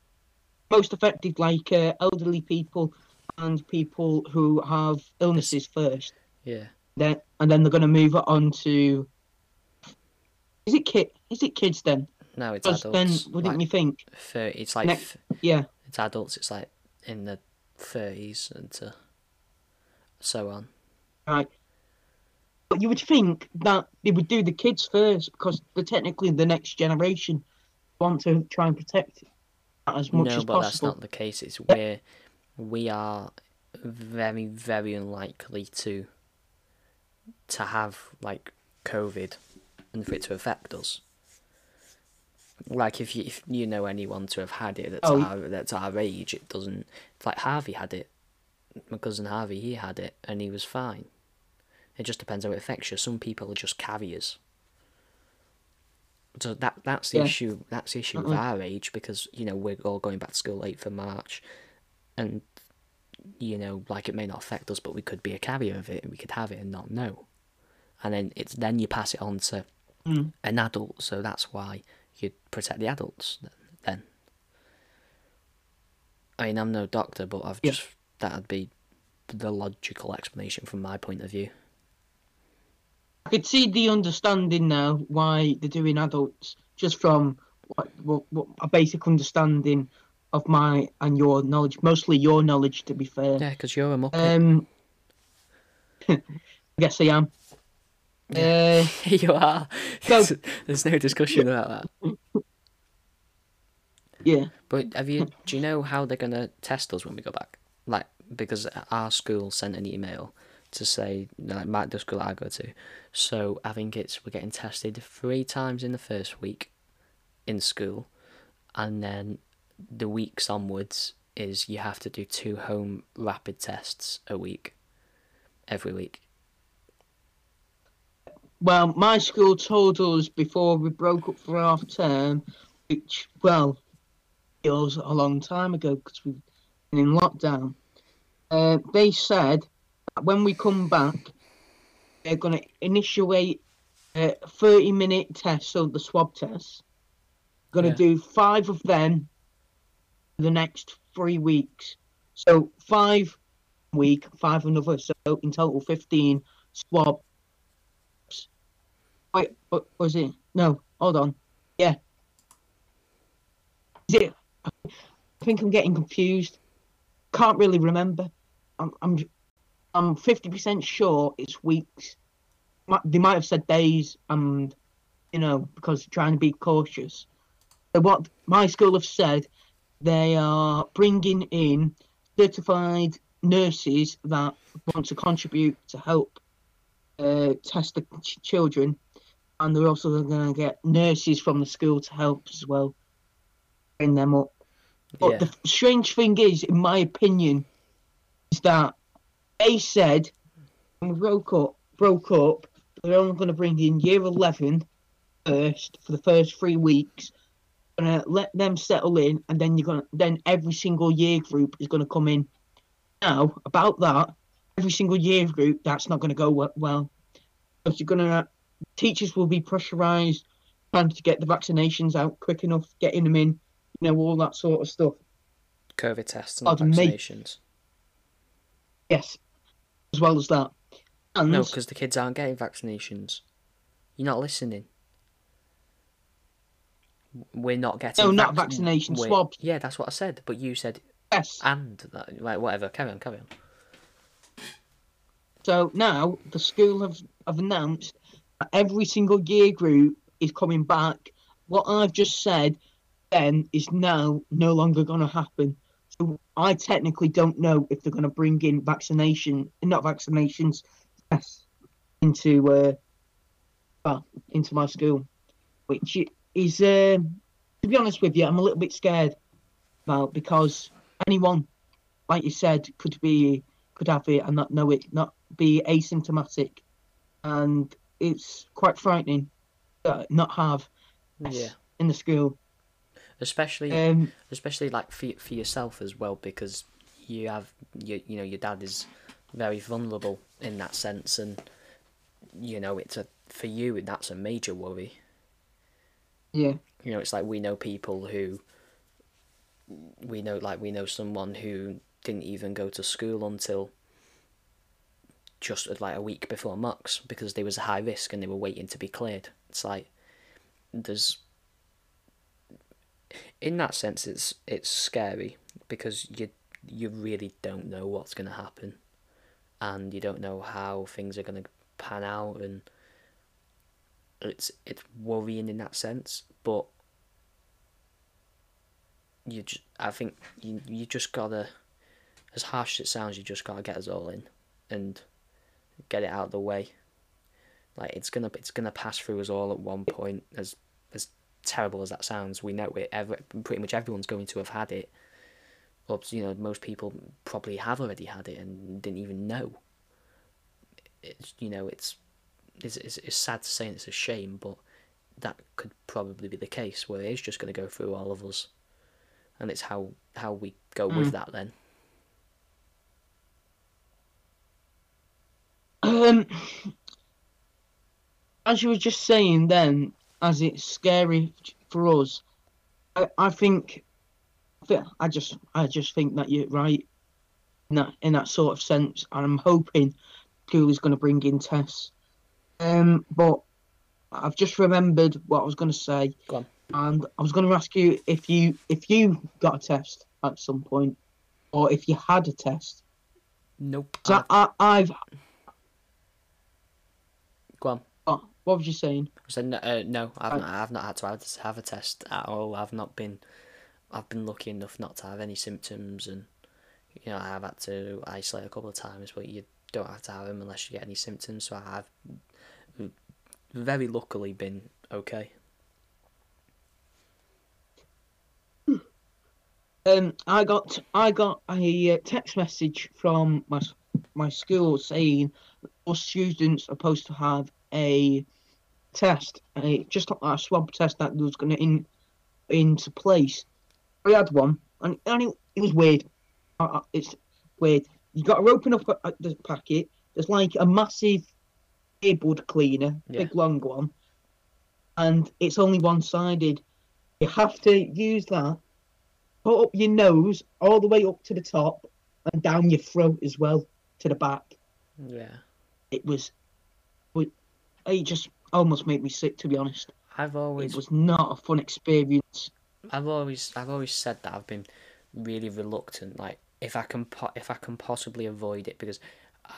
most effective like uh, elderly people and people who have illnesses first. Yeah. Then and then they're going to move it on to. Is it kid? Is it kids then? No, it's adults. then wouldn't like, you think? 30, it's like Ne- f- Yeah. it's adults. It's like in the thirties and to so on. Right. But you would think that they would do the kids first because they're technically the next generation. Want to try and protect as much no, as but that's not the case. It's where we are very, very unlikely to to have like COVID and for it to affect us. Like if you if you know anyone to have had it that's Oh. our that's our age, it doesn't. Like Harvey had it. My cousin Harvey, he had it and he was fine. It just depends how it affects you. Some people are just carriers. So that that's the Yeah. issue. That's the issue with Mm-mm. our age because you know we're all going back to school late for March, and you know like it may not affect us, but we could be a carrier of it and we could have it and not know, and then it's then you pass it on to Mm. an adult. So that's why you'd protect the adults then. I mean, I'm no doctor, but I've just that'd be the logical explanation from my point of view. I could see the understanding now why they're doing adults just from what, what, what a basic understanding of my and your knowledge, mostly your knowledge, to be fair. Yeah, because you're a muppet. Um, [LAUGHS] I guess I am. Uh, you are. [LAUGHS] [LAUGHS] there's no discussion about that. yeah. But have you? Do you know how they're gonna test us when we go back? Like because our school sent an email to say like my the school I go to. So I think it's we're getting tested three times in the first week in school, and then the weeks onwards is you have to do two home rapid tests a week, every week. Well, my school told us before we broke up for half term, which, well, it was a long time ago because we've been in lockdown. Uh, they said that when we come back, they're going to initiate a 30 minute test, so the swab test. Going to Yeah. do five of them for the next three weeks. So five week, five another. So in total, 15 swab Wait, what was it? No, hold on. Yeah. Is it? I think I'm getting confused. Can't really remember. I'm I'm I'm fifty percent sure it's weeks. They might have said days, and you know because trying to be cautious. What my school have said, they are bringing in certified nurses that want to contribute to help uh, test the ch- children and they're also going to get nurses from the school to help as well, train them up. But Yeah. the strange thing is, in my opinion, is that they said when we broke up, broke up, they're only going to bring in year 11 first for the first three weeks. To let them settle in, and then you're going to then every single year group is going to come in. Now about that, every single year group that's not going to go well because you're going to teachers will be pressurized trying to get the vaccinations out quick enough, getting them in, you know, all that sort of stuff. COVID tests and vaccinations. Yes, as well as that. And No, because the kids aren't getting vaccinations. You're not listening. We're not getting. No, not vaccination, we're- swabs. Yeah, that's what I said. But you said yes, and that. Like whatever. Carry on. Carry on. so now the school have, have announced every single year group is coming back. What I've just said then is now no longer going to happen. So I technically don't know if they're going to bring in vaccination, not vaccinations, tests into uh, well, into my school, which is, uh, to be honest with you, I'm a little bit scared about because anyone, like you said, could be could have it and not know it, not be asymptomatic, and it's quite frightening to not have Yeah. in the school. Especially, Um, especially like for for yourself as well, because you have you you know your dad is very vulnerable in that sense, and you know it's a for you that's a major worry. yeah, you know it's like we know people who we know like we know someone who didn't even go to school until just like a week before mocks because they was a high risk and they were waiting to be cleared. It's like there's in that sense it's it's scary because you you really don't know what's going to happen and you don't know how things are going to pan out and it's it's worrying in that sense but you just, I think you you just gotta as harsh as it sounds you just gotta get us all in and get it out of the way. Like it's gonna it's gonna pass through us all at one point as as terrible as that sounds. We know it. Ever pretty much everyone's going to have had it. Or you know most people probably have already had it and didn't even know. It's you know it's it's, it's, it's sad to say and it's a shame but that could probably be the case where it is just going to go through all of us. And it's how how we go with hmm. that then Um, as you were just saying then, as it's scary for us, I, I think, I just, I just think that you're right in that in that sort of sense, and I'm hoping school is going to bring in tests. Um, but I've just remembered what I was going to say, Go on. and I was going to ask you if you if you got a test at some point, or if you had a test. nope I, I've go on. Oh, what was you saying? I said no, uh, no I've I- not I've not had to have, have a test at all. I've not been I've been lucky enough not to have any symptoms and you know I've had to isolate a couple of times but you don't have to have them unless you get any symptoms so I've very luckily been okay. Um, I got I got a uh, text message from my my school saying all students are supposed to have a test, a just like a swab test that was going to in into place. We had one, and, and it, it was weird. Uh, uh, it's weird. You got to open up uh, the packet. There's like a massive earbud cleaner, Yeah. big long one, and it's only one sided. You have to use that put up your nose all the way up to the top and down your throat as well to the back. yeah It was, it just almost made me sick to be honest. I've always It was not a fun experience. I've always I've always said that I've been really reluctant. Like if I can po- if I can possibly avoid it because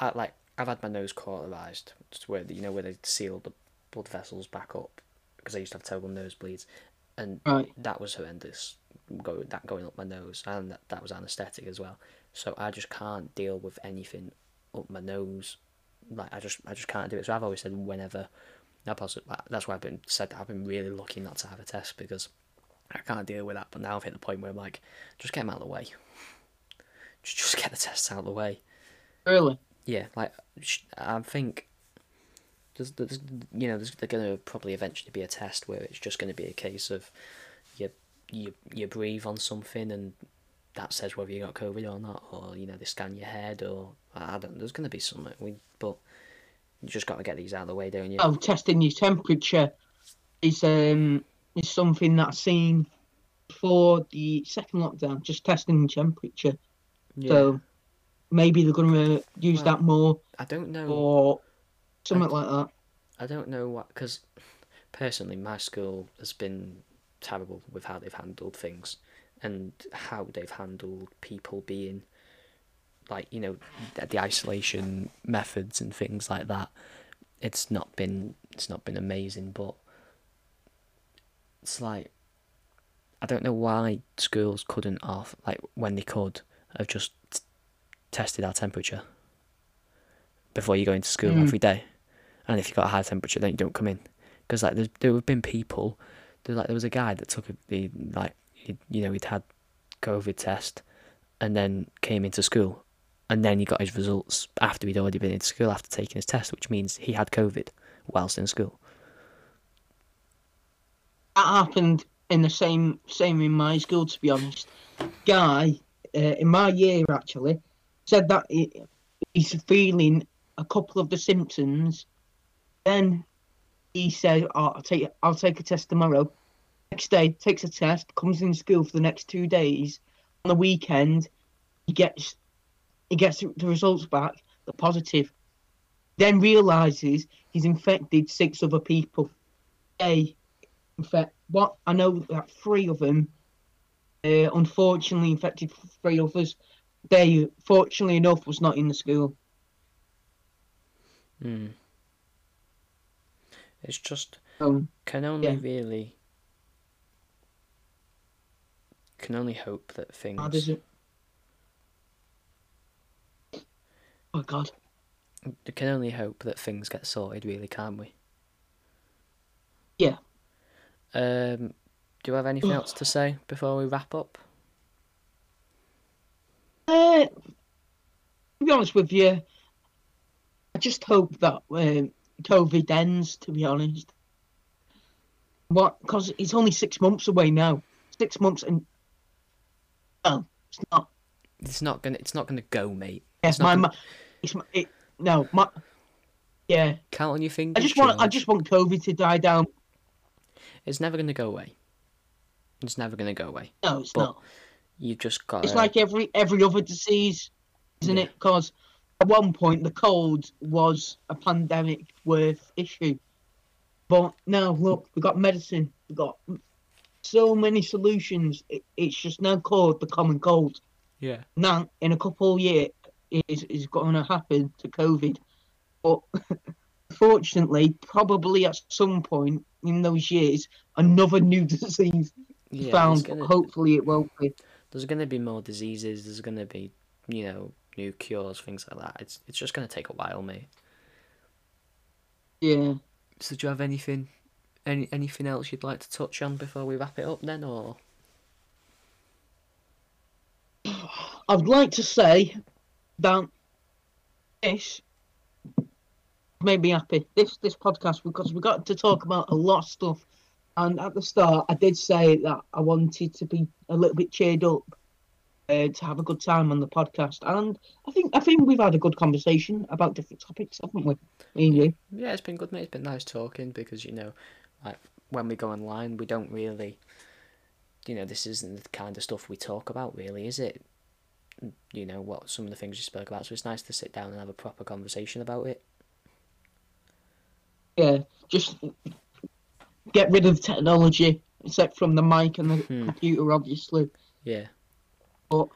I like I've had my nose cauterized, just where you know where they seal the blood vessels back up because I used to have terrible nosebleeds, and Right. that was horrendous. Go that going up my nose and that, that was anaesthetic as well. So I just can't deal with anything up my nose. Like I just I just can't do it. So I've always said whenever. That's why I've been said that I've been really lucky not to have a test because I can't deal with that. But now I've hit the point where I'm like, just get them out of the way. Just, just get the tests out of the way. Really? Yeah, like I think there's, there's you know, there's going to probably eventually be a test where it's just going to be a case of you you you breathe on something and that says whether you got COVID or not, or you know they scan your head or I don't. There's going to be something we, but you just got to get these out of the way, don't you? Oh, testing your temperature is um is something that I've seen before the second lockdown. Just testing your temperature. yeah. So maybe they're gonna use Well, that more I don't know. or something like that. I don't know what because personally, my school has been terrible with how they've handled things and how they've handled people being like you know the, isolation methods and things like that. It's not been it's not been amazing, but it's like I don't know why schools couldn't off like when they could have just t- tested our temperature before you go into school Mm. every day and if you've got a high temperature, then you don't come in. Because like there's, there have been people, there like there was a guy that took a, the like he, you know he'd had COVID test, and then came into school, and then he got his results after he'd already been in school after taking his test, which means he had COVID whilst in school. that happened in the same same in my school to be honest. Guy uh, in my year actually said that he, he's feeling a couple of the symptoms. Then he said oh, i'll take i'll take a test tomorrow next day takes a test comes in school for the next two days on the weekend he gets he gets the results back, the positive, then realizes he's infected six other people. A, in fact, what I know that three of them, uh, unfortunately, infected three others. They, fortunately enough, was not in the school. Hmm. It's just Um, can only yeah. really can only hope that things how does it? Oh God. we can only hope that things get sorted really can't we Yeah. um do you have anything else to say before we wrap up Uh, to be honest with you, I just hope that um, COVID ends. To be honest, what? Because it's only six months away now. Six months and no, it's not. it's not gonna it's not gonna go mate Yes, not my, gonna- it's my, it, no, my yeah. count on your fingers I just want I just want COVID to die down. it's never gonna go away it's never gonna go away No, it's But not. you've just got It's like every every other disease, isn't Yeah. it? Because at one point the cold was a pandemic worth issue, but now look, we've got medicine, we've got so many solutions. It, it's just now called the common cold. yeah Now, in a couple of years, is is going to happen to COVID, but [LAUGHS] fortunately, probably at some point in those years, another new [LAUGHS] disease yeah found. gonna, Hopefully, it won't be. there's gonna be more diseases there's gonna be you know new cures things like that it's it's just gonna take a while mate Yeah. So do you have anything, any anything else you'd like to touch on before we wrap it up then, or I'd like to say that this made me happy. This this podcast because we got to talk about a lot of stuff. And at the start, I did say that I wanted to be a little bit cheered up, uh, to have a good time on the podcast. And I think I think we've had a good conversation about different topics, haven't we? Me and you. yeah, it's been good, mate. It's been nice talking because you know, like when we go online, we don't really, you know, this isn't the kind of stuff we talk about, really, is it? You know what some of the things we spoke about, so it's nice to sit down and have a proper conversation about it. Yeah, just get rid of technology, except from the mic and the Hmm. computer, obviously. Yeah. But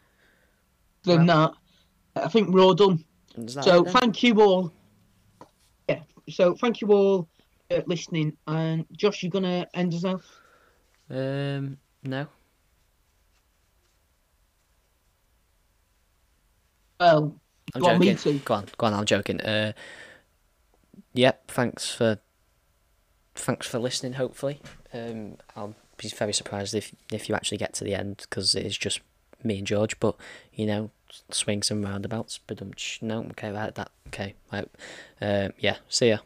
than that, I think we're all done. So it thank you all. Yeah. So thank you all listening. And Josh, you're gonna end us off. um, no. Well, I'm You me joking. to? Go on, go on. I'm joking. Uh, yep. Thanks for, thanks for listening. Hopefully, um, I'll be very surprised if if you actually get to the end because it is just me and George. But you know, swings and roundabouts. But um, no, okay, right. That okay, right. Uh, yeah. See ya.